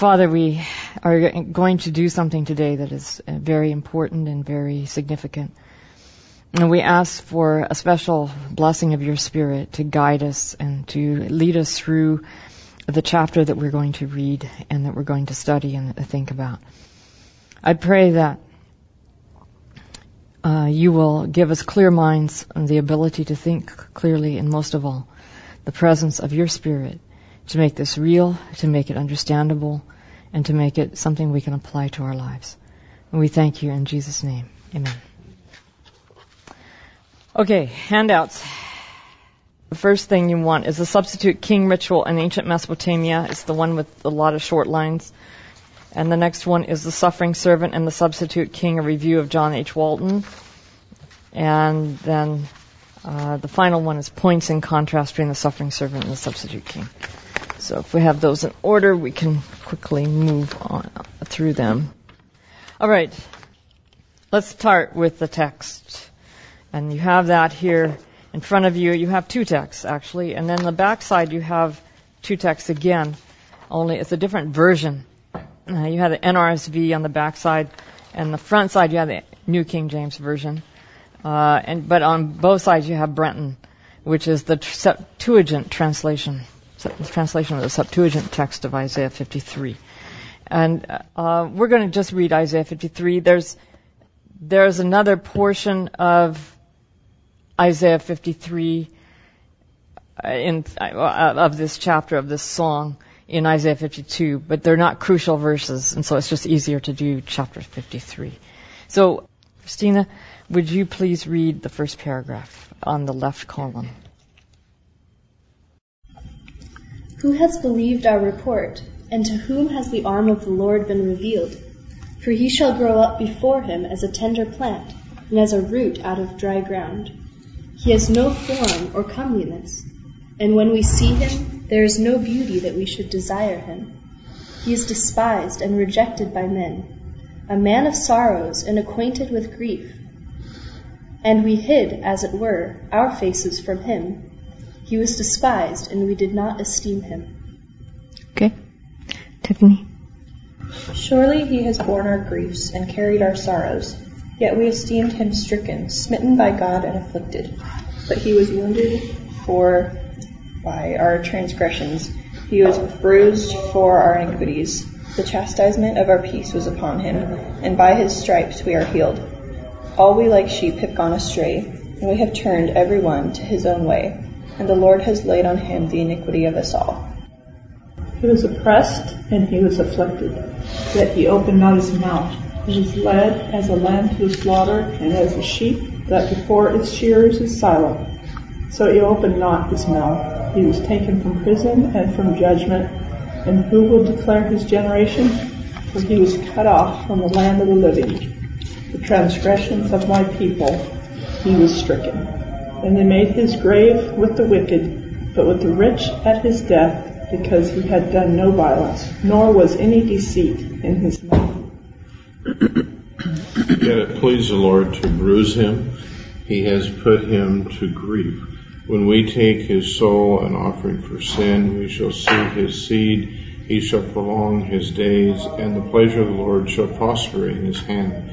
Father, we are going to do something today that is uh, very important and very significant. And we ask for a special blessing of your Spirit to guide us and to lead us through the chapter that we're going to read and that we're going to study and think about. I pray that uh, you will give us clear minds and the ability to think clearly, and most of all, the presence of your Spirit to make this real, to make it understandable, and to make it something we can apply to our lives. And we thank you in Jesus' name. Amen. Okay, handouts. The first thing you want is the substitute king ritual in ancient Mesopotamia. It's the one with a lot of short lines. And the next one is the suffering servant and the substitute king, a review of John H. Walton. And then uh, the final one is points in contrast between the suffering servant and the substitute king. So if we have those in order, we can quickly move on through them. All right. Let's start with the text. And you have that here in front of you. You have two texts, actually. And then the back side, you have two texts again, only it's a different version. Uh, you have the NRSV on the back side, and the front side, you have the New King James Version. Uh, and, but on both sides, you have Brenton, which is the Septuagint translation, translation of the Septuagint text of Isaiah 53. And uh, we're going to just read Isaiah 53. There's there's another portion of Isaiah 53 uh, in uh, of this chapter of this song in Isaiah 52, but they're not crucial verses, and so it's just easier to do chapter 53. So, Christina, would you please read the first paragraph on the left column? Who has believed our report, and to whom has the arm of the Lord been revealed? For he shall grow up before him as a tender plant, and as a root out of dry ground. He has no form or comeliness, and when we see him, there is no beauty that we should desire him. He is despised and rejected by men, a man of sorrows and acquainted with grief. And we hid, as it were, our faces from him. He was despised, and we did not esteem him. Okay. Tiffany. Surely he has borne our griefs and carried our sorrows. Yet we esteemed him stricken, smitten by God, and afflicted. But he was wounded for by our transgressions, he was bruised for our iniquities. The chastisement of our peace was upon him, and by his stripes we are healed. All we like sheep have gone astray, and we have turned every one to his own way, and the Lord has laid on him the iniquity of us all. He was oppressed and he was afflicted, yet he opened not his mouth. He was led as a lamb to the slaughter, and as a sheep that before its shearers is silent. So he opened not his mouth. He was taken from prison and from judgment. And who will declare his generation? For he was cut off from the land of the living. The transgressions of my people he was stricken. And they made his grave with the wicked, but with the rich at his death, because he had done no violence, nor was any deceit in his mouth. Yet it pleased the Lord to bruise him. He has put him to grief. When we take his soul an offering for sin, we shall see his seed. He shall prolong his days, and the pleasure of the Lord shall prosper in his hand.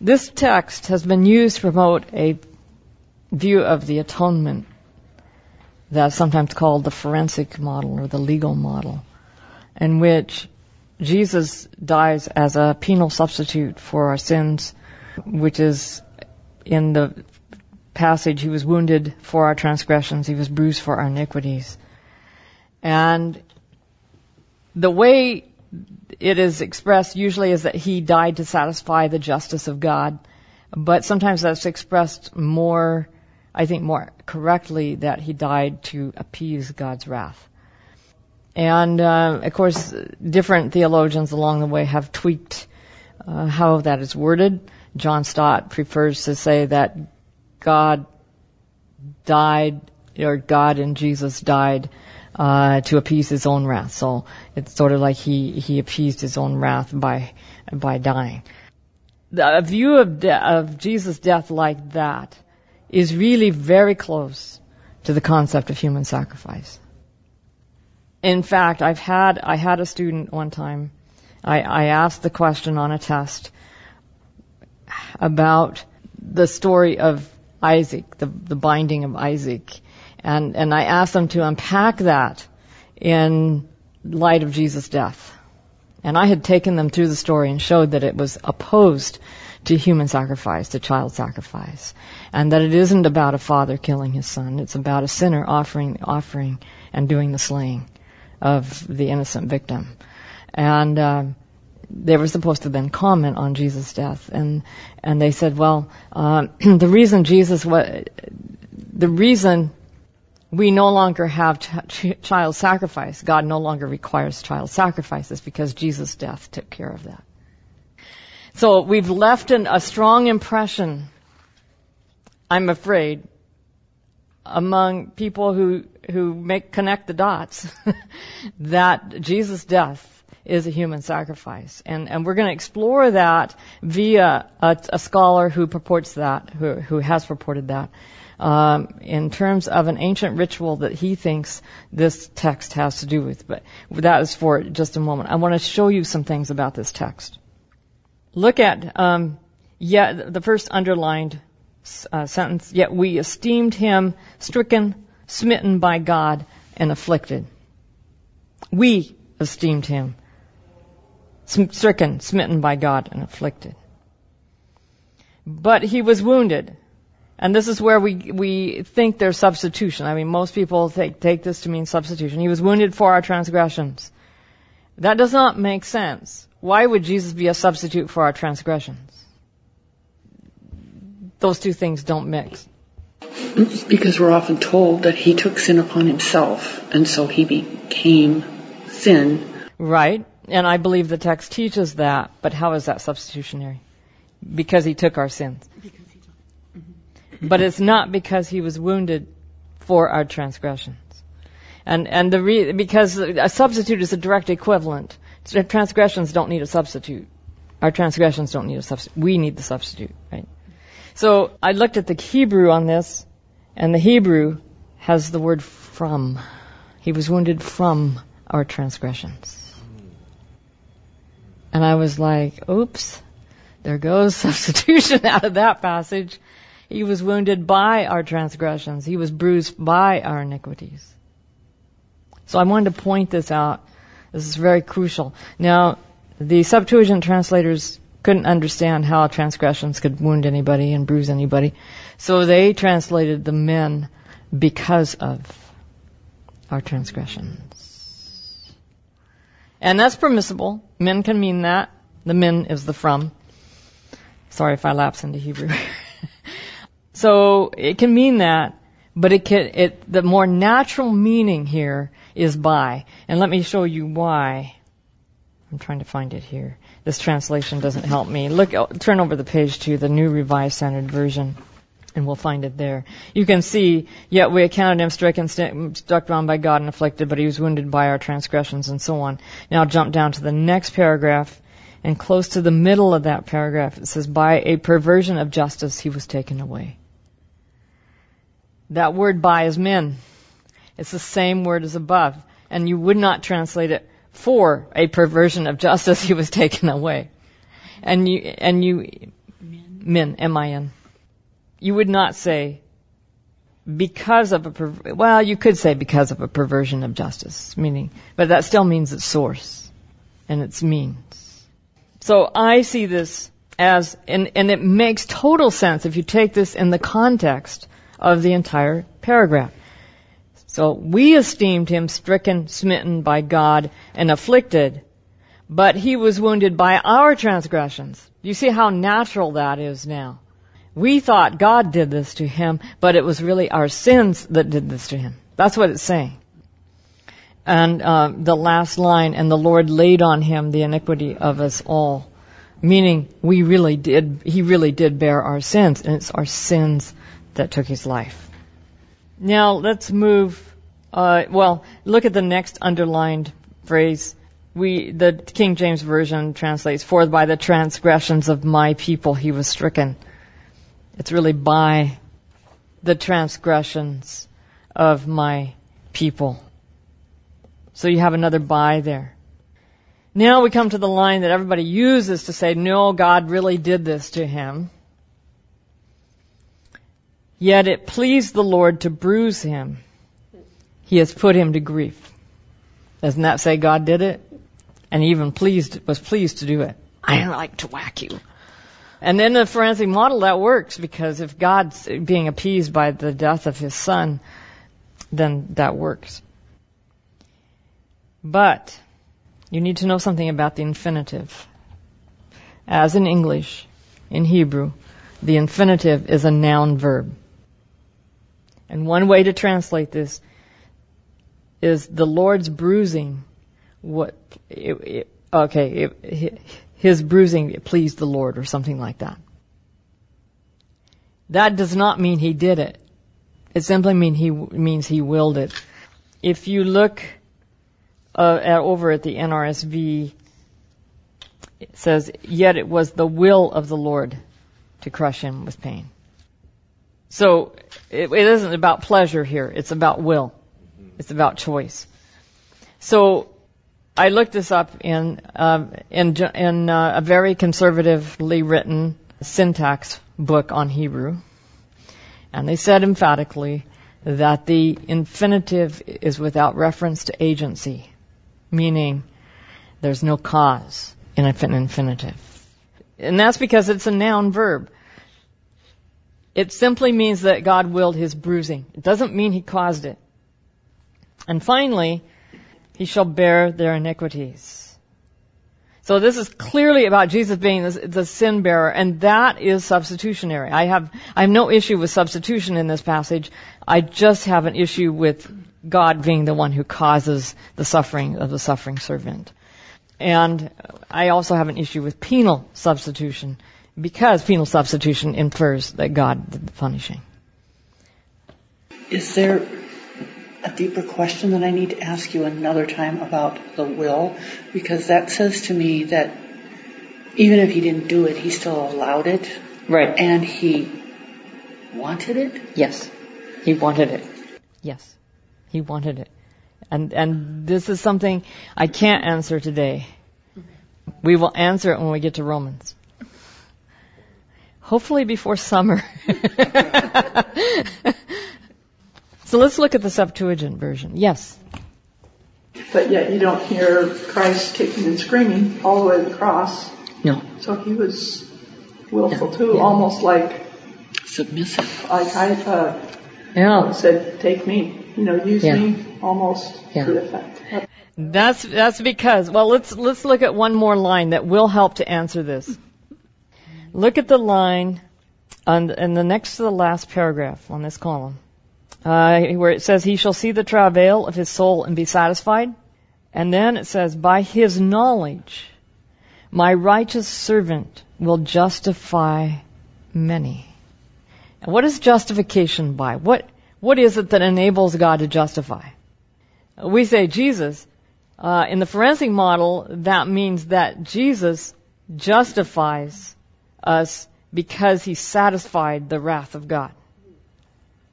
this text has been used to promote a view of the atonement that's sometimes called the forensic model or the legal model, in which Jesus dies as a penal substitute for our sins, which is in the passage, he was wounded for our transgressions, he was bruised for our iniquities. And the way it is expressed usually is that he died to satisfy the justice of God, but sometimes that's expressed more, I think more correctly, that he died to appease God's wrath. And uh, of course, different theologians along the way have tweaked uh, how that is worded. John Stott prefers to say that God died, or God and Jesus died uh, to appease his own wrath. So it's sort of like he he appeased his own wrath by by dying. A view of de- of Jesus' death like that is really very close to the concept of human sacrifice. In fact, I've had I had a student one time. I, I asked the question on a test about the story of Isaac, the, the binding of Isaac, and and I asked them to unpack that in light of Jesus' death. And I had taken them through the story and showed that it was opposed to human sacrifice, to child sacrifice, and that it isn't about a father killing his son. It's about a sinner offering, the offering, and doing the slaying of the innocent victim. And uh, they were supposed to then comment on Jesus' death, and and they said, well, uh, the reason Jesus was, the reason we no longer have ch- child sacrifice. God no longer requires child sacrifices because Jesus' death took care of that. So we've left an, a strong impression, I'm afraid, among people who who make connect the dots that Jesus' death is a human sacrifice, and and we're going to explore that via a, a, scholar who purports that, who who has purported that. Um, in terms of an ancient ritual that he thinks this text has to do with, but that is for just a moment. I want to show you some things about this text. Look at um, the first underlined uh, sentence. Yet we esteemed him stricken, smitten by God, and afflicted. We esteemed him stricken, smitten by God, and afflicted. But he was wounded. And this is where we, we think there's substitution. I mean, most people take, take this to mean substitution. He was wounded for our transgressions. That does not make sense. Why would Jesus be a substitute for our transgressions? Those two things don't mix. Because we're often told that he took sin upon himself, and so he became sin. Right. And I believe the text teaches that, but how is that substitutionary? Because he took our sins. Mm-hmm. But it's not because he was wounded for our transgressions. And, and the re- because a substitute is a direct equivalent. Transgressions don't need a substitute. Our transgressions don't need a substitute. We need the substitute, right? So I looked at the Hebrew on this, and the Hebrew has the word from. He was wounded from our transgressions. And I was like, oops, there goes substitution out of that passage. He was wounded by our transgressions. He was bruised by our iniquities. So I wanted to point this out. This is very crucial. Now, the Septuagint translators couldn't understand how transgressions could wound anybody and bruise anybody. So they translated the min because of our transgressions. And that's permissible. Min can mean that. The min is the from. Sorry if I lapse into Hebrew. so it can mean that, but it can, it, the more natural meaning here is by. And let me show you why. I'm trying to find it here. This translation doesn't help me. Look, oh, turn over the page to the New Revised Standard Version, and we'll find it there. You can see, yet we accounted him stricken, struck down by God and afflicted, but he was wounded by our transgressions, and so on. Now jump down to the next paragraph, and close to the middle of that paragraph, it says, by a perversion of justice he was taken away. That word by is min. It's the same word as above. And you would not translate it for a perversion of justice, he was taken away. And you, and you, min, M-I-N. You would not say because of a, per- well, you could say because of a perversion of justice, meaning, but that still means its source and its means. So I see this as, and, and it makes total sense if you take this in the context of the entire paragraph. So we esteemed him stricken, smitten by God, and afflicted, but he was wounded by our transgressions. You see how natural that is now. We thought God did this to him, but it was really our sins that did this to him. That's what it's saying. And uh, the last line, and the Lord laid on him the iniquity of us all. Meaning, we really did, he really did bear our sins, and it's our sins that took his life. Now, let's move, uh, well, look at the next underlined phrase. We, the King James Version translates, for by the transgressions of my people he was stricken. It's really by the transgressions of my people. So you have another by there. Now we come to the line that everybody uses to say, no, God really did this to him. Yet it pleased the Lord to bruise him. He has put him to grief. Doesn't that say God did it? And he even pleased, was pleased to do it. I like to whack you. And in the forensic model that works because if God's being appeased by the death of his son, then that works. But you need to know something about the infinitive. As in English, in Hebrew, the infinitive is a noun verb. And one way to translate this is the Lord's bruising. What? It, it, okay, it, his bruising pleased the Lord, or something like that. That does not mean he did it. It simply mean he means he willed it. If you look uh, at, over at the NRSV, it says, "Yet it was the will of the Lord to crush him with pain." So it, it isn't about pleasure here; it's about will. It's about choice. So I looked this up in um, in, in uh, a very conservatively written syntax book on Hebrew, and they said emphatically that the infinitive is without reference to agency, meaning there's no cause in an infinitive. And that's because it's a noun verb. It simply means that God willed his bruising. It doesn't mean he caused it. And finally, he shall bear their iniquities. So this is clearly about Jesus being the, the, sin bearer, and that is substitutionary. I have I have no issue with substitution in this passage. I just have an issue with God being the one who causes the suffering of the suffering servant. And I also have an issue with penal substitution because penal substitution infers that God did the punishing. Is there a deeper question that I need to ask you another time about the will, because that says to me that even if he didn't do it, he still allowed it. Right. And he wanted it? Yes. He wanted it. Yes. He wanted it. And, and this is something I can't answer today. We will answer it when we get to Romans. Hopefully before summer. So let's look at the Septuagint version. Yes. But yet you don't hear Christ kicking and screaming all the way to the cross. No. So he was willful too, yeah. almost like submissive. Like I uh, yeah. said, take me, you know, use yeah. me, almost yeah. to effect. That's that's because well let's let's look at one more line that will help to answer this. Look at the line on in the next to the last paragraph on this column uh, where it says, He shall see the travail of his soul and be satisfied. And then it says, By his knowledge, my righteous servant will justify many. And what is justification by? What, what is it that enables God to justify? We say Jesus. Uh, in the forensic model, that means that Jesus justifies us because he satisfied the wrath of God.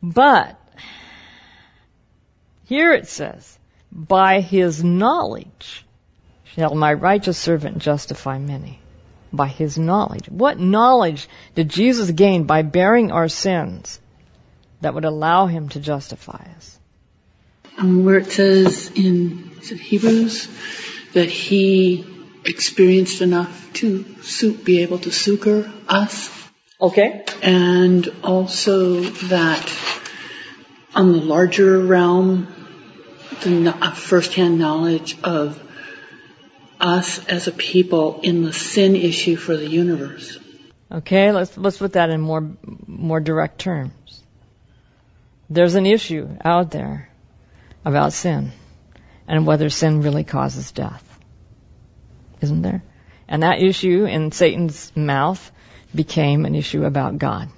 But here it says, by his knowledge shall my righteous servant justify many. By his knowledge. What knowledge did Jesus gain by bearing our sins that would allow him to justify us? Um, where it says in Hebrews that he experienced enough to be able to succor us. Okay. And also that on the larger realm, the uh, firsthand knowledge of us as a people in the sin issue for the universe. Okay, let's let's put that in more more direct terms. There's an issue out there about sin. and whether sin really causes death. Isn't there? And that issue in Satan's mouth became an issue about God.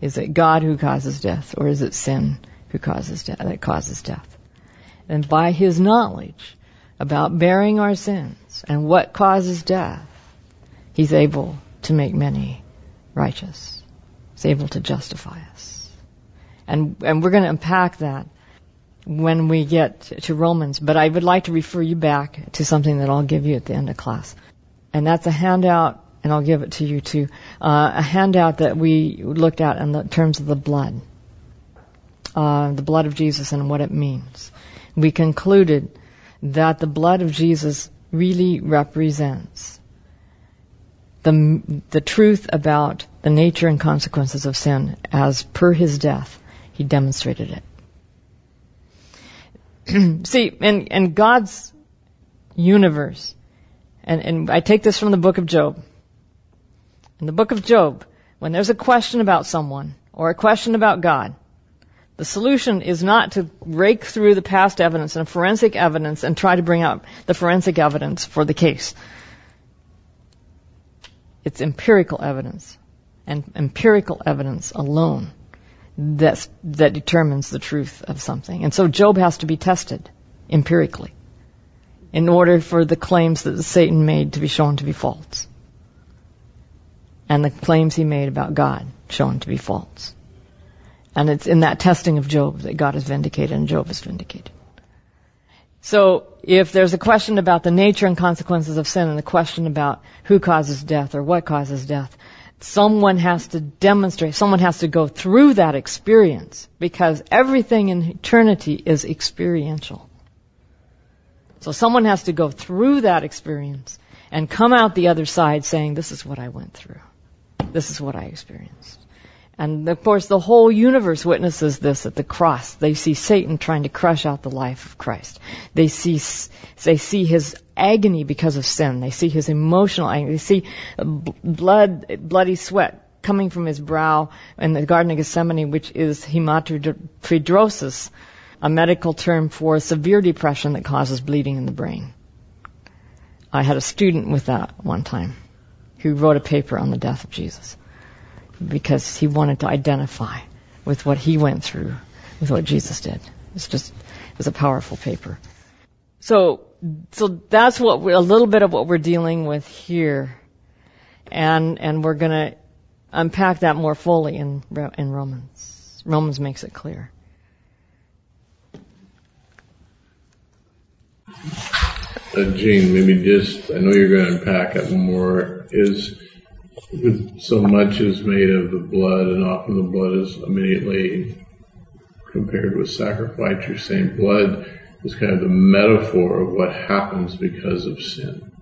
Is it God who causes death, or is it sin who causes death, that causes death? And by his knowledge about bearing our sins and what causes death, he's able to make many righteous. He's able to justify us. And, and we're going to unpack that when we get to Romans, but I would like to refer you back to something that I'll give you at the end of class. And that's a handout, and I'll give it to you too, uh, a handout that we looked at in the terms of the blood. Uh, the blood of Jesus and what it means. We concluded that the blood of Jesus really represents the, the truth about the nature and consequences of sin as per his death, he demonstrated it. See, in, in God's universe, and, and I take this from the book of Job. In the book of Job, when there's a question about someone or a question about God, the solution is not to rake through the past evidence and forensic evidence and try to bring out the forensic evidence for the case. It's empirical evidence. And empirical evidence alone that's, that determines the truth of something. And so Job has to be tested empirically in order for the claims that Satan made to be shown to be false. And the claims he made about God shown to be false. And it's in that testing of Job that God is vindicated and Job is vindicated. So if there's a question about the nature and consequences of sin and a question about who causes death or what causes death, someone has to demonstrate, someone has to go through that experience because everything in eternity is experiential. So someone has to go through that experience and come out the other side saying, this is what I went through. This is what I experienced. And of course, the whole universe witnesses this at the cross. They see Satan trying to crush out the life of Christ. They see, they see his agony because of sin. They see his emotional agony. They see blood, bloody sweat coming from his brow in the Garden of Gethsemane, which is hematidrosis, a medical term for severe depression that causes bleeding in the brain. I had a student with that one time who wrote a paper on the death of Jesus because he wanted to identify with what he went through, with what Jesus did. It's just, it was a powerful paper. So, so that's what we, a little bit of what we're dealing with here, and and we're going to unpack that more fully in in Romans. Romans makes it clear. Uh, Gene, maybe just I know you're going to unpack it more. Is so much is made of the blood, and often the blood is immediately compared with sacrifice. You're saying blood is kind of the metaphor of what happens because of sin.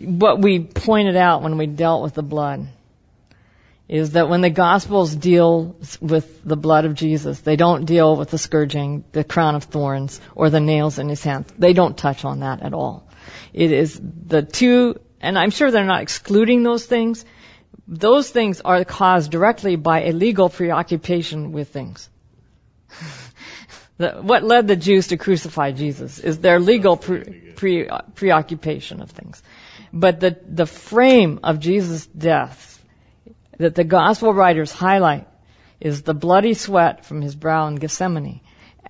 What we pointed out when we dealt with the blood is that when the Gospels deal with the blood of Jesus, they don't deal with the scourging, the crown of thorns, or the nails in his hands. They don't touch on that at all. It is the two and I'm sure they're not excluding those things. Those things are caused directly by a legal preoccupation with things. what led the Jews to crucify Jesus is their legal pre, pre, preoccupation of things. But the, the frame of Jesus' death that the gospel writers highlight is the bloody sweat from his brow in Gethsemane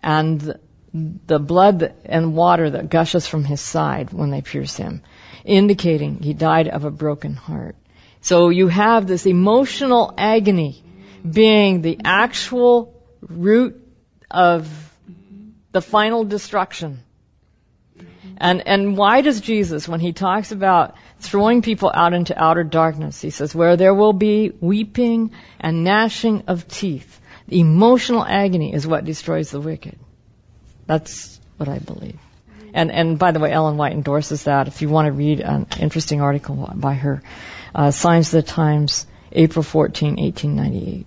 and the blood and water that gushes from his side when they pierce him indicating he died of a broken heart. So you have this emotional agony being the actual root of the final destruction. And, and why does Jesus, when he talks about throwing people out into outer darkness, he says, where there will be weeping and gnashing of teeth. The emotional agony is what destroys the wicked. That's what I believe. And, and by the way, Ellen White endorses that. If you want to read an interesting article by her, uh, Signs of the Times, April 14, 1898.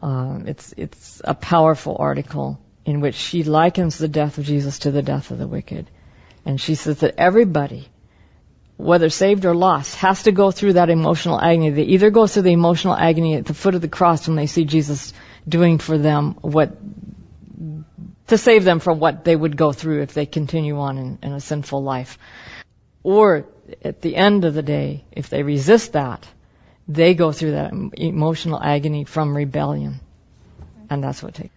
Um, it's it's a powerful article in which she likens the death of Jesus to the death of the wicked, and she says that everybody, whether saved or lost, has to go through that emotional agony. They either go through the emotional agony at the foot of the cross when they see Jesus doing for them what to save them from what they would go through if they continue on in, in a sinful life. Or at the end of the day, if they resist that, they go through that emotional agony from rebellion. And that's what takes.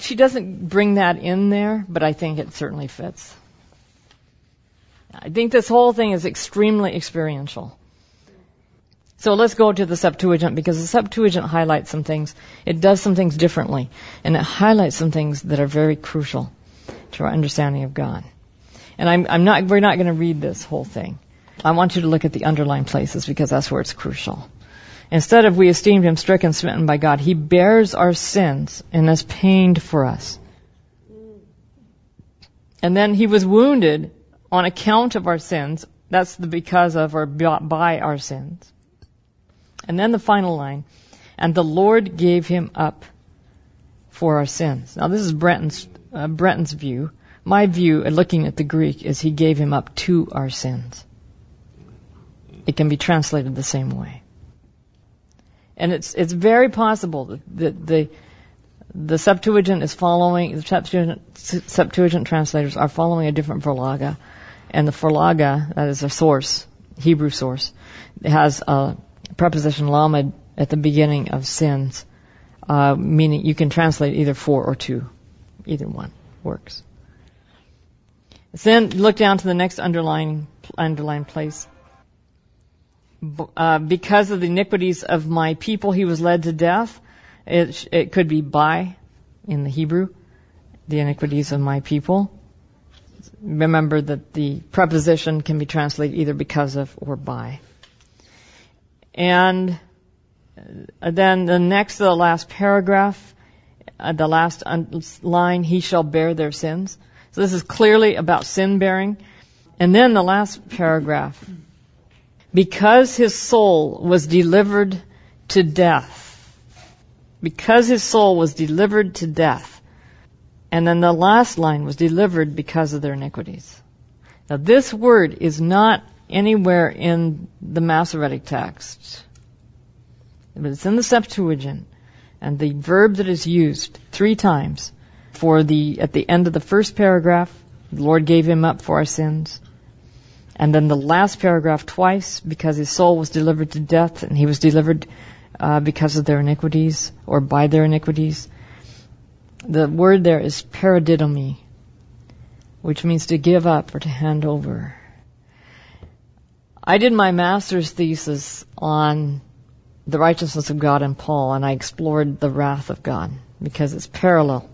She doesn't bring that in there, but I think it certainly fits. I think this whole thing is extremely experiential. So let's go to the Septuagint because the Septuagint highlights some things. It does some things differently, and it highlights some things that are very crucial to our understanding of God. And I'm, I'm not, we're not going to read this whole thing. I want you to look at the underlying places because that's where it's crucial. Instead of we esteemed him stricken, smitten by God, he bears our sins and has pained for us. And then he was wounded on account of our sins. That's the because of or by our sins. And then the final line, and the Lord gave him up for our sins. Now this is Brenton's, uh, Brenton's view. My view, looking at the Greek, is he gave him up to our sins. It can be translated the same way. And it's, it's very possible that the, the, Septuagint is following, the Septuagint, Septuagint translators are following a different Vorlage. And the Vorlage, that is a source, Hebrew source, has a preposition lamed at the beginning of sins, uh, meaning you can translate either for or to. Either one works. Then look down to the next underlying underlying place. Uh, because of the iniquities of my people, he was led to death. It, it could be by, in the Hebrew, the iniquities of my people. Remember that the preposition can be translated either because of or by. And uh, then the next to the last paragraph, uh, the last un- line, he shall bear their sins. So this is clearly about sin bearing. And then the last paragraph, because his soul was delivered to death, because his soul was delivered to death, and then the last line was delivered because of their iniquities. Now this word is not anywhere in the Masoretic text. But it's in the Septuagint. And the verb that is used three times for the, at the end of the first paragraph, the Lord gave him up for our sins. And then the last paragraph twice, because his soul was delivered to death and he was delivered uh, because of their iniquities or by their iniquities. The word there is paradidomi, which means to give up or to hand over. I did my master's thesis on the righteousness of God in Paul, and I explored the wrath of God because it's parallel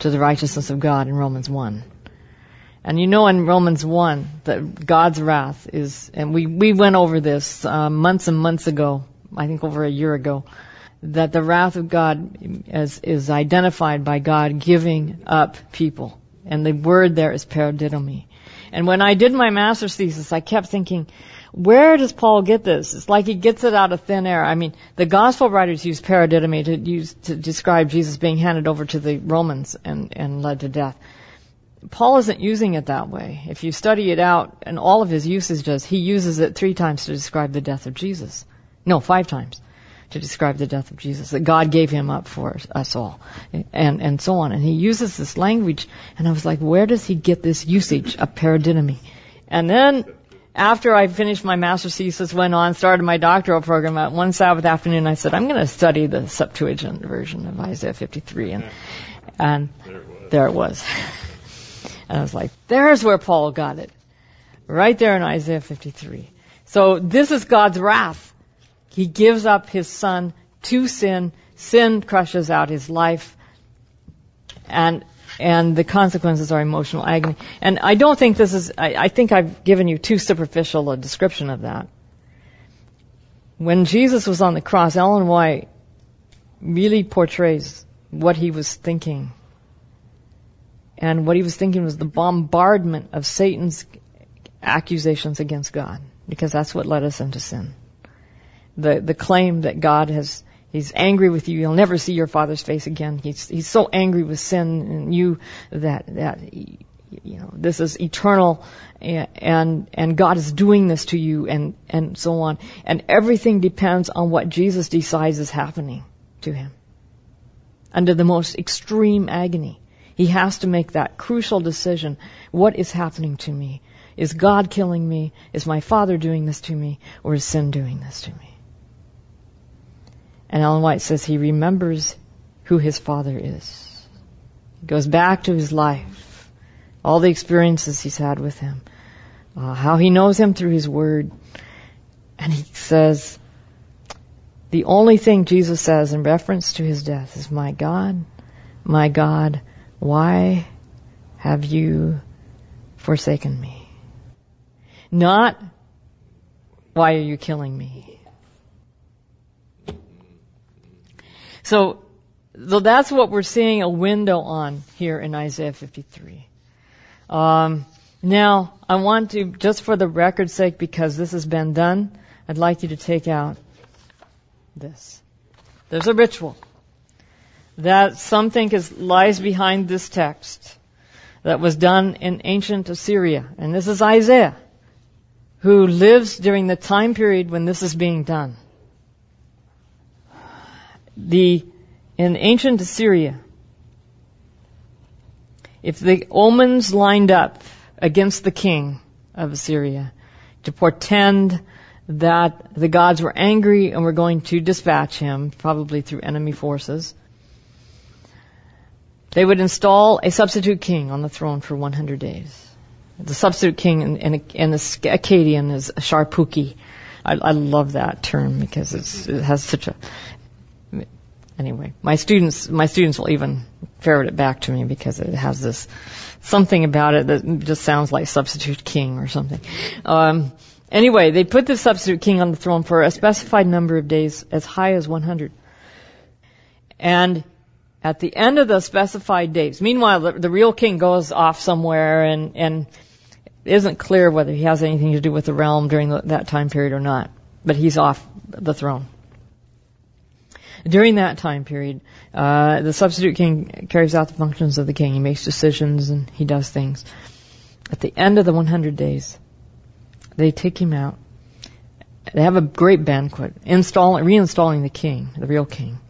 to the righteousness of God in Romans 1. And you know in Romans 1 that God's wrath is, and we, we went over this uh, months and months ago, I think over a year ago, that the wrath of God is, is identified by God giving up people. And the word there is paradidomi. And when I did my master's thesis, I kept thinking, where does Paul get this? It's like he gets it out of thin air. I mean, the gospel writers use paradidomi to use to describe Jesus being handed over to the Romans and, and led to death. Paul isn't using it that way. If you study it out and all of his usages, he uses it three times to describe the death of Jesus. No, five times to describe the death of Jesus, that God gave him up for us all, and, and so on. And he uses this language, and I was like, where does he get this usage of paradidomi? And then after I finished my master's thesis, went on, started my doctoral program, at one Sabbath afternoon I said, I'm going to study the Septuagint version of Isaiah 53. And, and there it was. and I was like, there's where Paul got it. Right there in Isaiah 53. So this is God's wrath. He gives up his son to sin. Sin crushes out his life. And and the consequences are emotional agony. And I don't think this is, I, I think I've given you too superficial a description of that. When Jesus was on the cross, Ellen White really portrays what he was thinking. And what he was thinking was the bombardment of Satan's accusations against God, because that's what led us into sin. The, the claim that God has He's angry with you. You'll never see your father's face again. He's, he's so angry with sin and you that, that, you know, this is eternal and, and, God is doing this to you and, and so on. And everything depends on what Jesus decides is happening to him. Under the most extreme agony. He has to make that crucial decision. What is happening to me? Is God killing me? Is my father doing this to me? Or is sin doing this to me? And Ellen White says he remembers who his father is. He goes back to his life, all the experiences he's had with him, uh, how he knows him through his word. And he says, the only thing Jesus says in reference to his death is, My God, my God, why have you forsaken me? Not, why are you killing me? So, so that's what we're seeing a window on here in Isaiah 53. Um, now, I want to, just for the record's sake, because this has been done, I'd like you to take out this. There's a ritual that some think is, lies behind this text that was done in ancient Assyria. And this is Isaiah, who lives during the time period when this is being done. The, in ancient Assyria, if the omens lined up against the king of Assyria to portend that the gods were angry and were going to dispatch him, probably through enemy forces, they would install a substitute king on the throne for 100 days. The substitute king in, in, in the Akkadian is Sharpuki. I, I love that term because it has such a. Anyway, my students, my students will even ferret it back to me because it has this something about it that just sounds like substitute king or something. Um, anyway, they put the substitute king on the throne for a specified number of days, as high as 100. And at the end of the specified days. Meanwhile, the, the real king goes off somewhere and, and isn't clear whether he has anything to do with the realm during the, that time period or not. But he's off the throne. During that time period, uh, the substitute king carries out the functions of the king. He makes decisions and he does things. At the end of the 100 days, they take him out. They have a great banquet, installing, reinstalling the king, the real king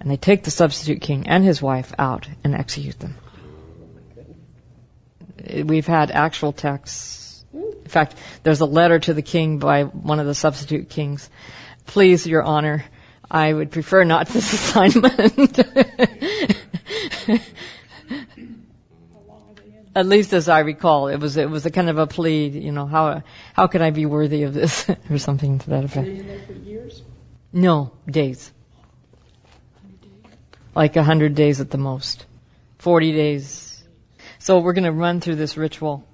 and they take the substitute king and his wife out and execute them. We've had actual texts. In fact, there's a letter to the king by one of the substitute kings. Please, Your Honor, I would prefer not this assignment. At least as I recall, it was it was a kind of a plea. You know, how how can I be worthy of this, or something to that effect. No, days like a hundred days at the most. Forty days. So we're going to run through this ritual.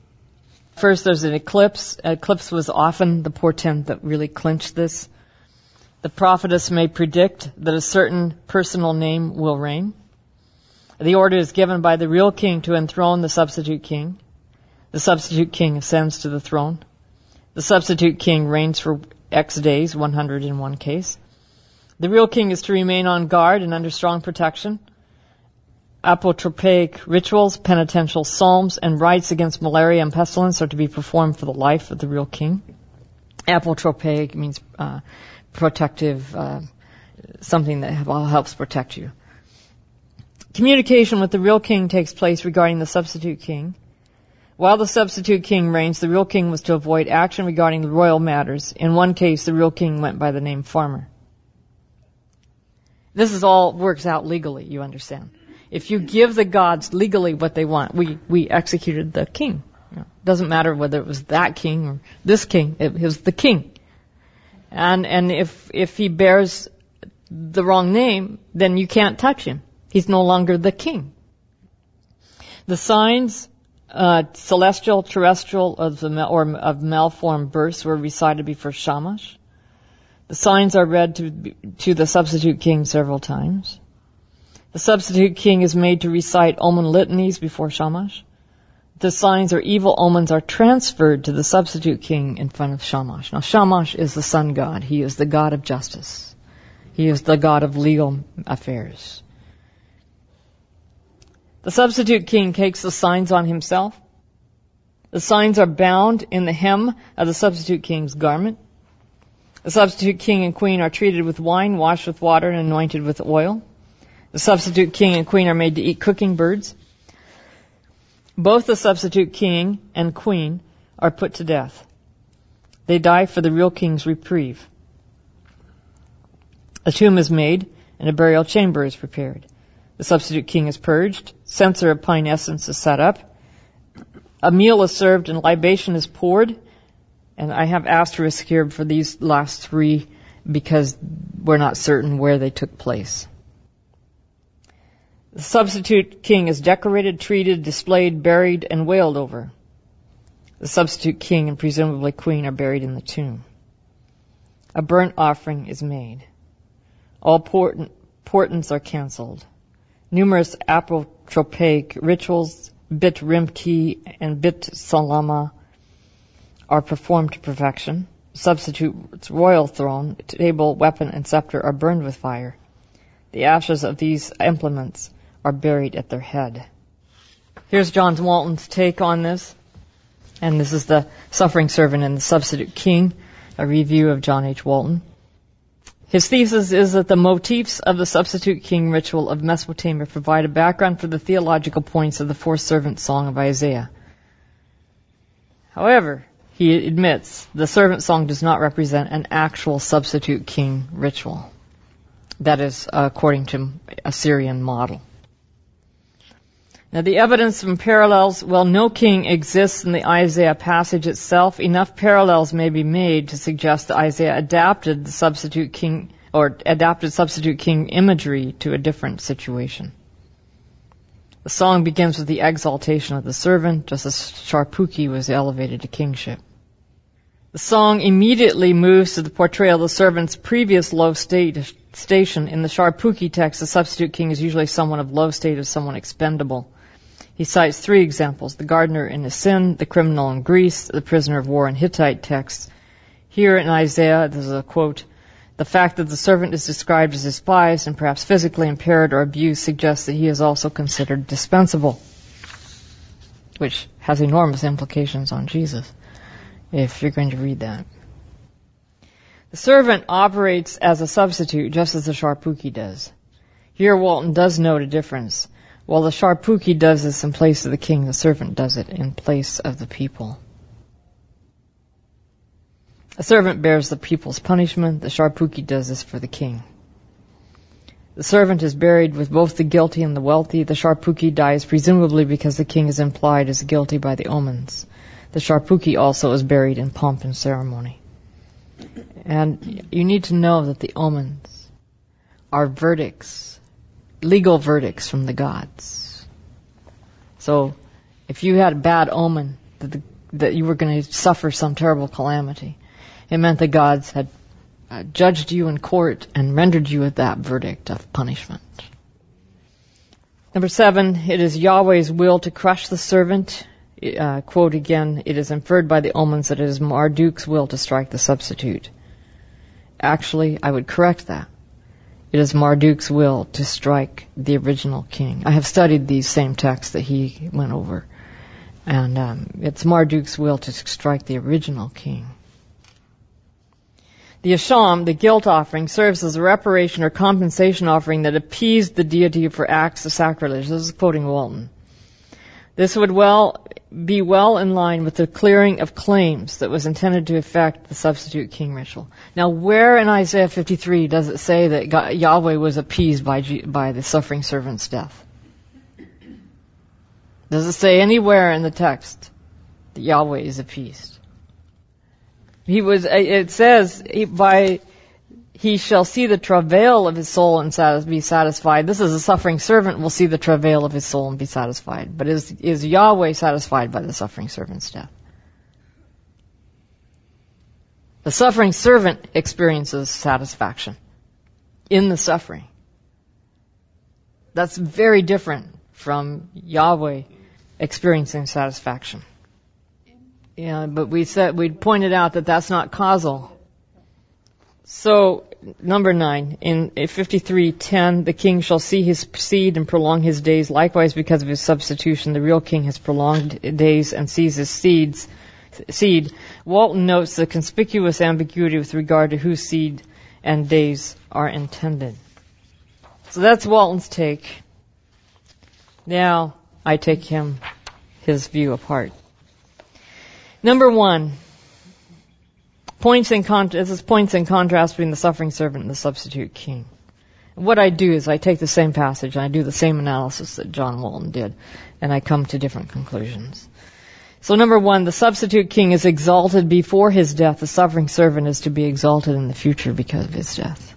First, there's an eclipse. Eclipse was often the portent that really clinched this. The prophetess may predict that a certain personal name will reign. The order is given by the real king to enthrone the substitute king. The substitute king ascends to the throne. The substitute king reigns for X days, 100 in one case. The real king is to remain on guard and under strong protection. Apotropaic rituals, penitential psalms, and rites against malaria and pestilence are to be performed for the life of the real king. Apotropaic means uh, protective, uh, something that helps protect you. Communication with the real king takes place regarding the substitute king. While the substitute king reigns, the real king was to avoid action regarding the royal matters. In one case, the real king went by the name Farmer. This is all works out legally, you understand. If you give the gods legally what they want, we, we executed the king. Know, doesn't matter whether it was that king or this king, it was the king. And, and if, if he bears the wrong name, then you can't touch him. He's no longer the king. The signs, uh, celestial, terrestrial, of the, or of malformed births were recited before Shamash. The signs are read to, to the substitute king several times. The substitute king is made to recite omen litanies before Shamash. The signs or evil omens are transferred to the substitute king in front of Shamash. Now Shamash is the sun god. He is the god of justice. He is the god of legal affairs. The substitute king takes the signs on himself. The signs are bound in the hem of the substitute king's garment. The substitute king and queen are treated with wine, washed with water, and anointed with oil. The substitute king and queen are made to eat cooking birds. Both the substitute king and queen are put to death. They die for the real king's reprieve. A tomb is made and a burial chamber is prepared. The substitute king is purged, censer of pine essence is set up, a meal is served and libation is poured, and I have asterisk here for these last three because we're not certain where they took place. The substitute king is decorated, treated, displayed, buried, and wailed over. The substitute king and presumably queen are buried in the tomb. A burnt offering is made. All port- portents are cancelled. Numerous apotropaic rituals, bit rimki and bit salama, are performed to perfection. Substitute's royal throne, table, weapon, and scepter are burned with fire. The ashes of these implements are buried at their head. Here's John Walton's take on this. And this is the suffering servant and the substitute king, a review of John H. Walton. His thesis is that the motifs of the substitute king ritual of Mesopotamia provide a background for the theological points of the fourth servant song of Isaiah. However, he admits the servant song does not represent an actual substitute king ritual. That is according to Assyrian model. Now the evidence from parallels, well, no king exists in the Isaiah passage itself. Enough parallels may be made to suggest that Isaiah adapted the substitute king, or adapted substitute king imagery to a different situation. The song begins with the exaltation of the servant, just as Sharpuki was elevated to kingship. The song immediately moves to the portrayal of the servant's previous low state, station. In the Sharpuki text, the substitute king is usually someone of low state as someone expendable. He cites three examples, the gardener in Isin, the criminal in Greece, the prisoner of war in Hittite texts. Here in Isaiah, there's a quote, the fact that the servant is described as despised and perhaps physically impaired or abused suggests that he is also considered dispensable, which has enormous implications on Jesus, if you're going to read that. The servant operates as a substitute just as the Sharpuki does. Here Walton does note a difference. While the Sharpuki does this in place of the king, the servant does it in place of the people. A servant bears the people's punishment, the Sharpuki does this for the king. The servant is buried with both the guilty and the wealthy. The Sharpuki dies presumably because the king is implied as guilty by the omens. The Sharpuki also is buried in pomp and ceremony. And you need to know that the omens are verdicts legal verdicts from the gods. So, if you had a bad omen that, the, that you were going to suffer some terrible calamity, it meant the gods had uh, judged you in court and rendered you with that verdict of punishment. Number seven, it is Yahweh's will to crush the servant. Uh, quote again, it is inferred by the omens that it is Marduk's will to strike the substitute. Actually, I would correct that. It is Marduk's will to strike the original king. I have studied these same texts that he went over. And um, it's Marduk's will to strike the original king. The Asham, the guilt offering, serves as a reparation or compensation offering that appeased the deity for acts of sacrilege. This is quoting Walton. This would well be well in line with the clearing of claims that was intended to affect the substitute king ritual. Now, where in Isaiah 53 does it say that God, Yahweh was appeased by, by the suffering servant's death? Does it say anywhere in the text that Yahweh is appeased? He was, it says, by he shall see the travail of his soul and be satisfied. This is a suffering servant will see the travail of his soul and be satisfied. But is, is Yahweh satisfied by the suffering servant's death? The suffering servant experiences satisfaction in the suffering. That's very different from Yahweh experiencing satisfaction. Yeah, but we said, we pointed out that that's not causal. So, number nine, in 53:10, the king shall see his seed and prolong his days. Likewise, because of his substitution, the real king has prolonged days and sees his seeds, seed. Walton notes the conspicuous ambiguity with regard to whose seed and days are intended. So that's Walton's take. Now, I take him, his view apart. Number one, points in con- this is points in contrast between the suffering servant and the substitute king. What I do is I take the same passage and I do the same analysis that John Walton did, and I come to different conclusions. So number one, the substitute king is exalted before his death. The suffering servant is to be exalted in the future because of his death.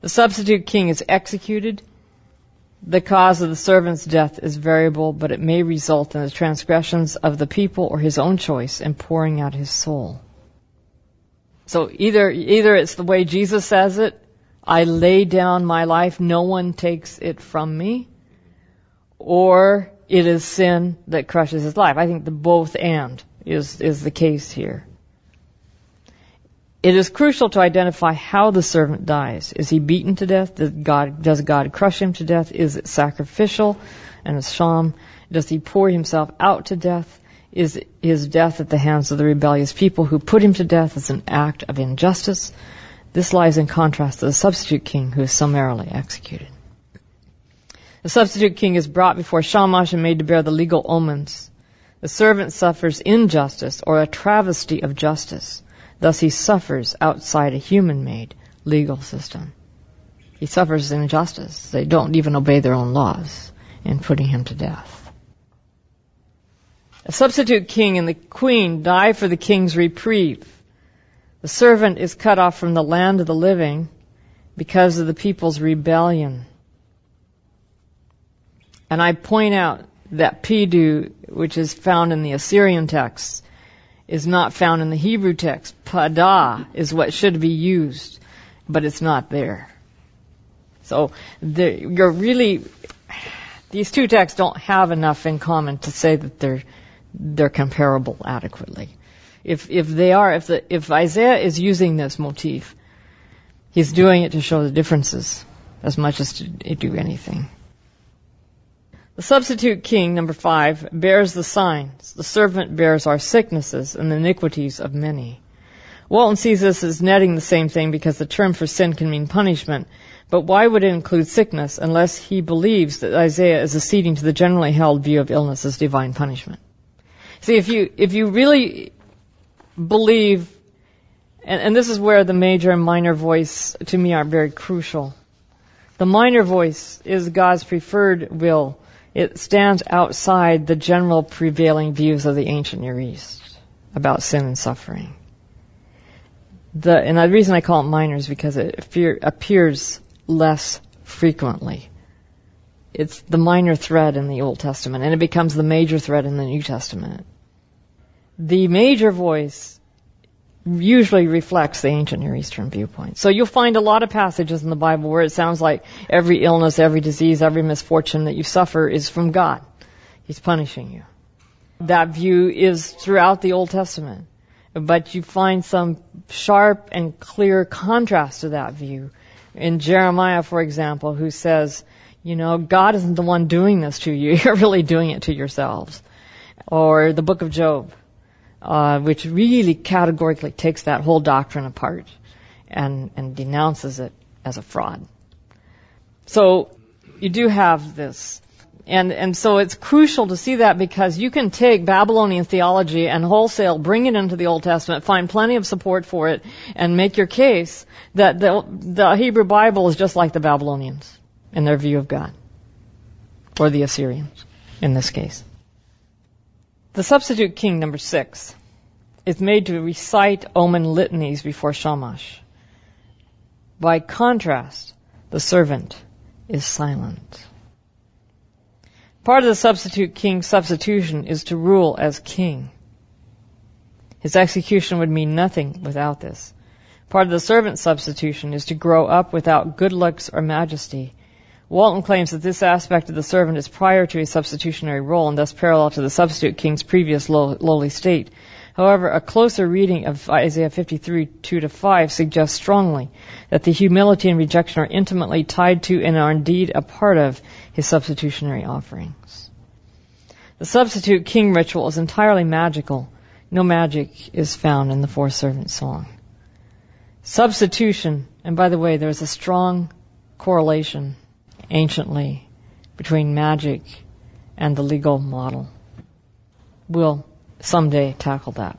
The substitute king is executed. The cause of the servant's death is variable, but it may result in the transgressions of the people or his own choice in pouring out his soul. So either, either it's the way Jesus says it, I lay down my life, no one takes it from me, or it is sin that crushes his life. I think the both and is, is the case here. It is crucial to identify how the servant dies. Is he beaten to death? Does God, does God crush him to death? Is it sacrificial and a sham? Does he pour himself out to death? Is his death at the hands of the rebellious people who put him to death as an act of injustice? This lies in contrast to the substitute king who is summarily executed. The substitute king is brought before Shamash and made to bear the legal omens. The servant suffers injustice or a travesty of justice. Thus he suffers outside a human-made legal system. He suffers injustice. They don't even obey their own laws in putting him to death. A substitute king and the queen die for the king's reprieve. The servant is cut off from the land of the living because of the people's rebellion. And I point out that pidu, which is found in the Assyrian text, is not found in the Hebrew text. Pada is what should be used, but it's not there. So the, you're really these two texts don't have enough in common to say that they're they're comparable adequately. If if they are, if the if Isaiah is using this motif, he's doing it to show the differences as much as to do anything. The substitute king, number five, bears the signs. The servant bears our sicknesses and the iniquities of many. Walton sees this as netting the same thing because the term for sin can mean punishment. But why would it include sickness unless he believes that Isaiah is acceding to the generally held view of illness as divine punishment? See, if you, if you really believe, and, and this is where the major and minor voice to me are very crucial. The minor voice is God's preferred will it stands outside the general prevailing views of the ancient Near East about sin and suffering. The, and the reason I call it minor is because it appear, appears less frequently. It's the minor thread in the Old Testament, and it becomes the major thread in the New Testament. The major voice usually reflects the ancient Near Eastern viewpoint. So you'll find a lot of passages in the Bible where it sounds like every illness, every disease, every misfortune that you suffer is from God. He's punishing you. That view is throughout the Old Testament. But you find some sharp and clear contrast to that view. In Jeremiah, for example, who says, you know, God isn't the one doing this to you. You're really doing it to yourselves. Or the book of Job uh, which really categorically takes that whole doctrine apart and, and denounces it as a fraud. So you do have this. And, and so it's crucial to see that because you can take Babylonian theology and wholesale bring it into the Old Testament, find plenty of support for it, and make your case that the, the Hebrew Bible is just like the Babylonians in their view of God. Or the Assyrians, in this case. The substitute king, number six, is made to recite omen litanies before Shamash. By contrast, the servant is silent. Part of the substitute king's substitution is to rule as king. His execution would mean nothing without this. Part of the servant's substitution is to grow up without good looks or majesty Walton claims that this aspect of the servant is prior to his substitutionary role and thus parallel to the substitute king's previous lowly state. However, a closer reading of Isaiah 53, 2 to 5 suggests strongly that the humility and rejection are intimately tied to and are indeed a part of his substitutionary offerings. The substitute king ritual is entirely magical. No magic is found in the four servant song. Substitution, and by the way, there's a strong correlation anciently between magic and the legal model. We'll someday tackle that.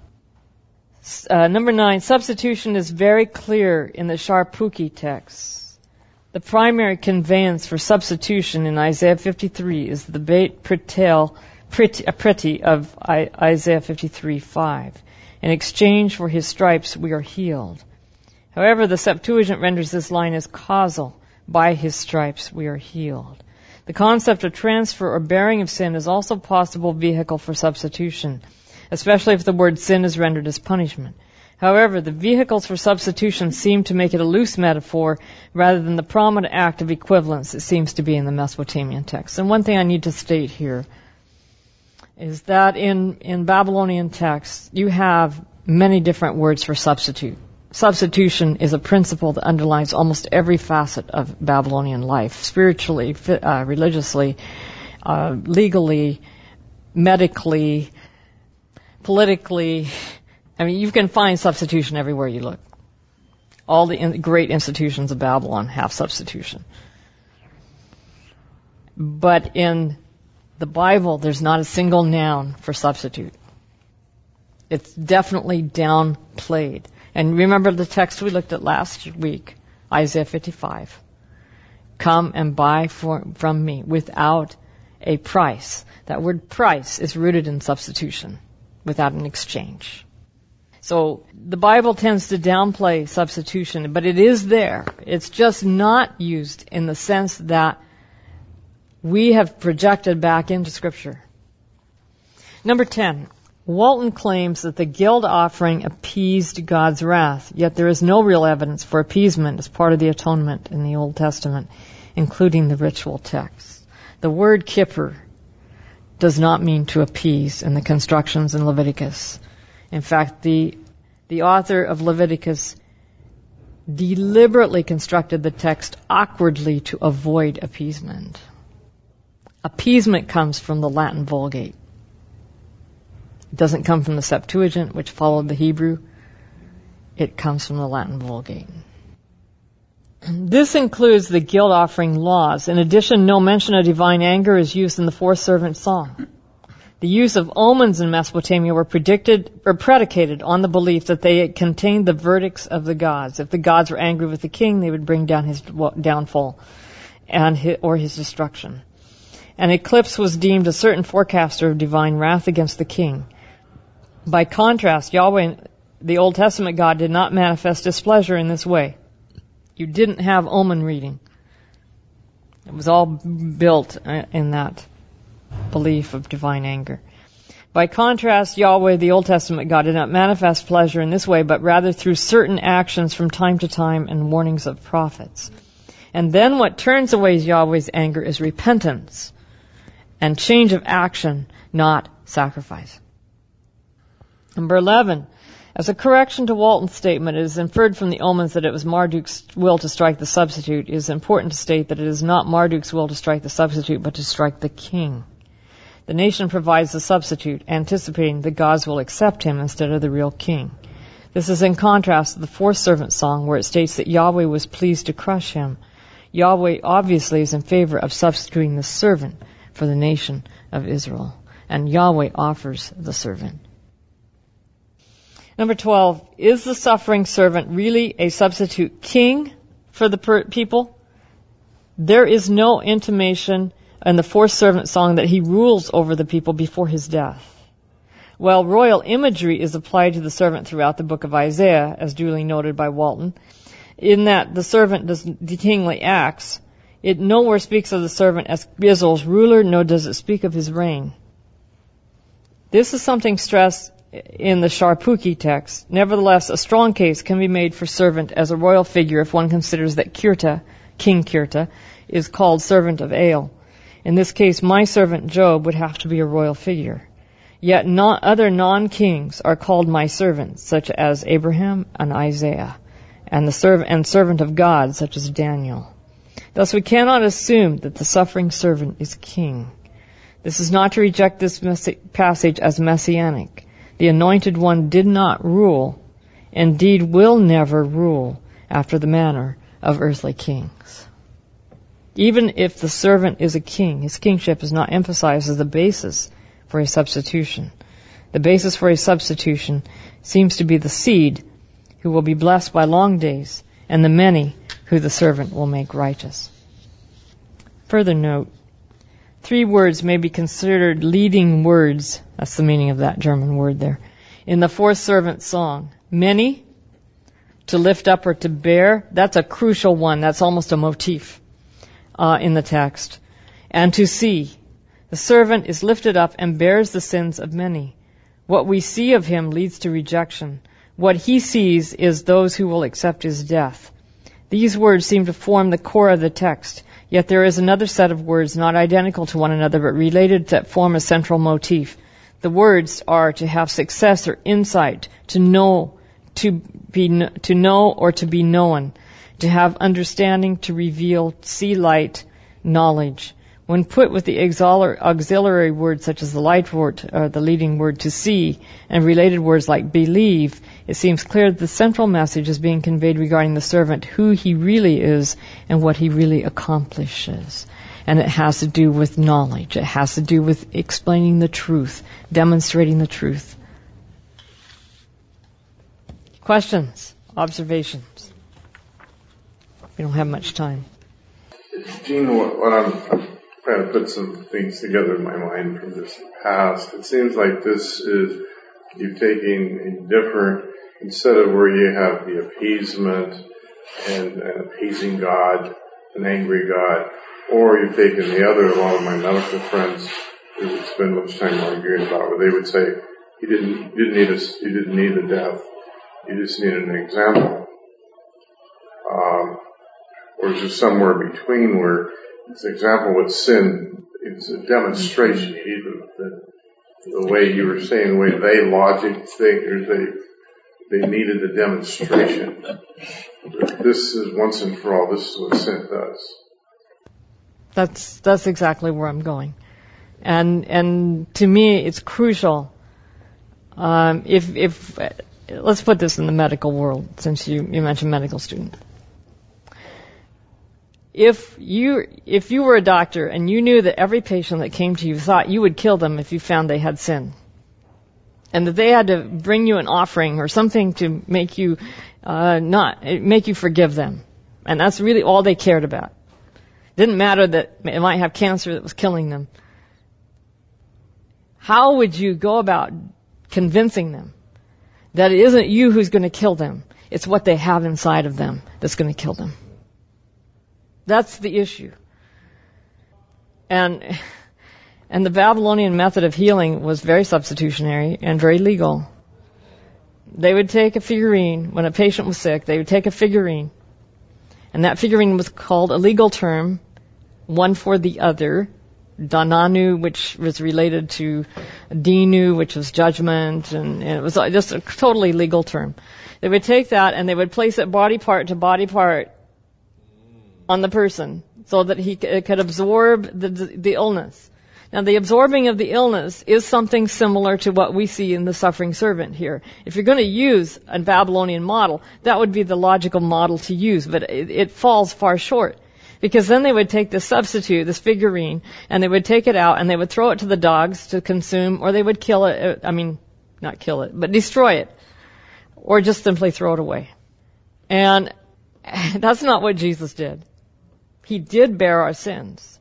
Uh, number nine, substitution is very clear in the Sharpuki text. The primary conveyance for substitution in Isaiah 53 is the Beit Pretel Preti of Isaiah 53:5. In exchange for his stripes we are healed. However, the Septuagint renders this line as causal. By his stripes we are healed. The concept of transfer or bearing of sin is also a possible vehicle for substitution, especially if the word sin is rendered as punishment. However, the vehicles for substitution seem to make it a loose metaphor rather than the prominent act of equivalence it seems to be in the Mesopotamian text. And one thing I need to state here is that in, in Babylonian texts, you have many different words for substitute substitution is a principle that underlies almost every facet of Babylonian life, spiritually, uh, religiously, uh, legally, medically, politically. I mean, you can find substitution everywhere you look. All the in- great institutions of Babylon have substitution. But in the Bible, there's not a single noun for substitute. It's definitely downplayed. And remember the text we looked at last week, Isaiah 55. Come and buy for, from me without a price. That word price is rooted in substitution, without an exchange. So the Bible tends to downplay substitution, but it is there. It's just not used in the sense that we have projected back into Scripture. Number 10. Walton claims that the guilt offering appeased God's wrath, yet there is no real evidence for appeasement as part of the atonement in the Old Testament, including the ritual texts. The word kippur does not mean to appease in the constructions in Leviticus. In fact, the, the author of Leviticus deliberately constructed the text awkwardly to avoid appeasement. Appeasement comes from the Latin Vulgate. It doesn't come from the Septuagint, which followed the Hebrew. It comes from the Latin Vulgate. This includes the guilt offering laws. In addition, no mention of divine anger is used in the fourth servant song. The use of omens in Mesopotamia were predicted or predicated on the belief that they contained the verdicts of the gods. If the gods were angry with the king, they would bring down his downfall and his, or his destruction. An eclipse was deemed a certain forecaster of divine wrath against the king. By contrast, Yahweh, the Old Testament God, did not manifest displeasure in this way. You didn't have omen reading. It was all built in that belief of divine anger. By contrast, Yahweh, the Old Testament God, did not manifest pleasure in this way, but rather through certain actions from time to time and warnings of prophets. And then what turns away Yahweh's anger is repentance and change of action, not sacrifice. Number 11. As a correction to Walton's statement, it is inferred from the omens that it was Marduk's will to strike the substitute. It is important to state that it is not Marduk's will to strike the substitute, but to strike the king. The nation provides the substitute, anticipating that gods will accept him instead of the real king. This is in contrast to the fourth servant song where it states that Yahweh was pleased to crush him. Yahweh obviously is in favor of substituting the servant for the nation of Israel. And Yahweh offers the servant. Number 12, is the suffering servant really a substitute king for the per- people? There is no intimation in the fourth servant song that he rules over the people before his death. While royal imagery is applied to the servant throughout the book of Isaiah, as duly noted by Walton, in that the servant does the kingly acts, it nowhere speaks of the servant as Israel's ruler, nor does it speak of his reign. This is something stressed in the Sharpuki text. Nevertheless, a strong case can be made for servant as a royal figure if one considers that Kirta, King Kirta, is called servant of El. In this case, my servant Job would have to be a royal figure. Yet not other non-kings are called my servants, such as Abraham and Isaiah, and the serv- and servant of God, such as Daniel. Thus we cannot assume that the suffering servant is king. This is not to reject this passage as messianic. The anointed one did not rule, and indeed will never rule after the manner of earthly kings. Even if the servant is a king, his kingship is not emphasized as the basis for a substitution. The basis for a substitution seems to be the seed who will be blessed by long days and the many who the servant will make righteous. Further note, three words may be considered leading words. That's the meaning of that German word there. In the fourth servant song, many, to lift up or to bear, that's a crucial one. That's almost a motif uh, in the text. And to see, the servant is lifted up and bears the sins of many. What we see of him leads to rejection. What he sees is those who will accept his death. These words seem to form the core of the text, yet there is another set of words not identical to one another but related that form a central motif. The words are to have success or insight, to know, to be, to know or to be known, to have understanding, to reveal, see light, knowledge. When put with the auxiliary words such as the light word, or uh, the leading word to see, and related words like believe, it seems clear that the central message is being conveyed regarding the servant, who he really is and what he really accomplishes. And it has to do with knowledge. It has to do with explaining the truth, demonstrating the truth. Questions? Observations? We don't have much time. What I'm, I'm trying to put some things together in my mind from this past. It seems like this is you taking a different, instead of where you have the appeasement and, and appeasing God, an angry God, or you've taken the other, a lot of my medical friends who would spend much time arguing about where they would say, you didn't, didn't need a, you didn't need a death. You just needed an example. Um, or there somewhere between where it's an example with sin, it's a demonstration, even the, the way you were saying, the way they logic think, they, they needed a demonstration. This is once and for all, this is what sin does. That's, that's exactly where I'm going. And, and to me, it's crucial. Um, if, if, let's put this in the medical world, since you, you mentioned medical student. If you, if you were a doctor and you knew that every patient that came to you thought you would kill them if you found they had sin, and that they had to bring you an offering or something to make you uh, not make you forgive them, and that's really all they cared about. Didn't matter that it might have cancer that was killing them. How would you go about convincing them that it isn't you who's going to kill them? It's what they have inside of them that's going to kill them. That's the issue. And, and the Babylonian method of healing was very substitutionary and very legal. They would take a figurine, when a patient was sick, they would take a figurine, and that figurine was called a legal term, one for the other. Dananu, which was related to Dinu, which was judgment, and, and it was just a totally legal term. They would take that and they would place it body part to body part on the person so that he could absorb the, the illness. Now the absorbing of the illness is something similar to what we see in the suffering servant here. If you're going to use a Babylonian model, that would be the logical model to use, but it, it falls far short. Because then they would take this substitute, this figurine, and they would take it out and they would throw it to the dogs to consume, or they would kill it, uh, I mean, not kill it, but destroy it. Or just simply throw it away. And that's not what Jesus did. He did bear our sins,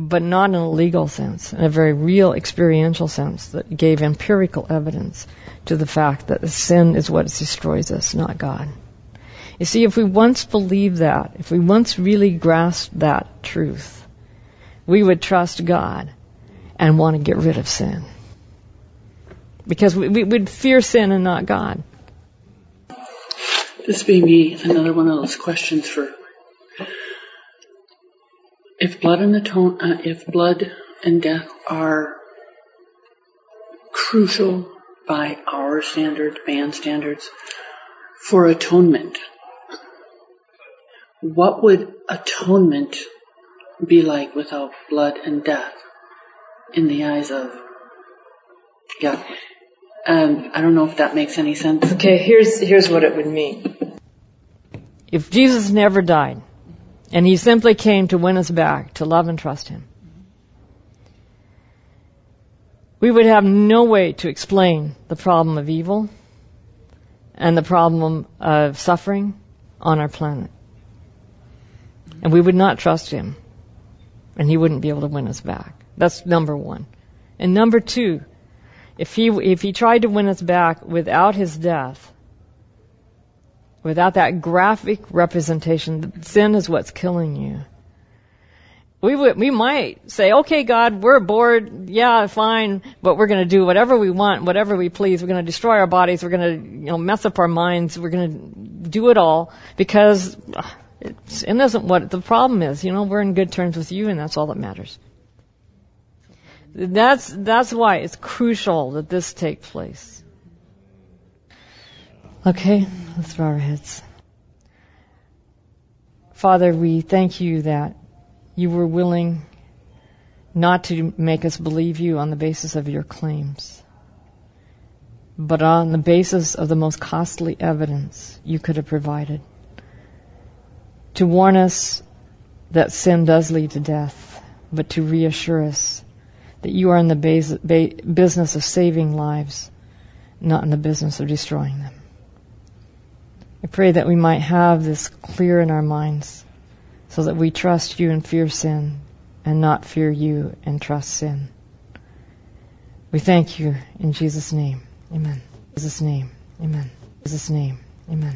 but not in a legal sense, in a very real experiential sense that gave empirical evidence to the fact that sin is what destroys us, not God. You see, if we once believed that, if we once really grasped that truth, we would trust God and want to get rid of sin. Because we, we would fear sin and not God. This may be another one of those questions for if blood and atone, uh, if blood and death are crucial by our standard, man standards, for atonement, what would atonement be like without blood and death in the eyes of yeah um, I don't know if that makes any sense. Okay, here's here's what it would mean. If Jesus never died, And he simply came to win us back, to love and trust him. We would have no way to explain the problem of evil and the problem of suffering on our planet. And we would not trust him. And he wouldn't be able to win us back. That's number one. And number two, if he, if he tried to win us back without his death, without that graphic representation, sin is what's killing you. We we might say, okay, God, we're bored. Yeah, fine, but we're going to do whatever we want, whatever we please. We're going to destroy our bodies. We're going to, you know, mess up our minds. We're going to do it all because uh, sin isn't what the problem is. You know, we're in good terms with you, and that's all that matters. That's that's why it's crucial that this take place. Okay, let's bow our heads. Father, we thank you that you were willing not to make us believe you on the basis of your claims, but on the basis of the most costly evidence you could have provided. To warn us that sin does lead to death, but to reassure us that you are in the business of saving lives, not in the business of destroying them. I pray that we might have this clear in our minds so that we trust you and fear sin and not fear you and trust sin. We thank you in Jesus' name. Amen. Jesus' name. Amen. Jesus' name. Amen.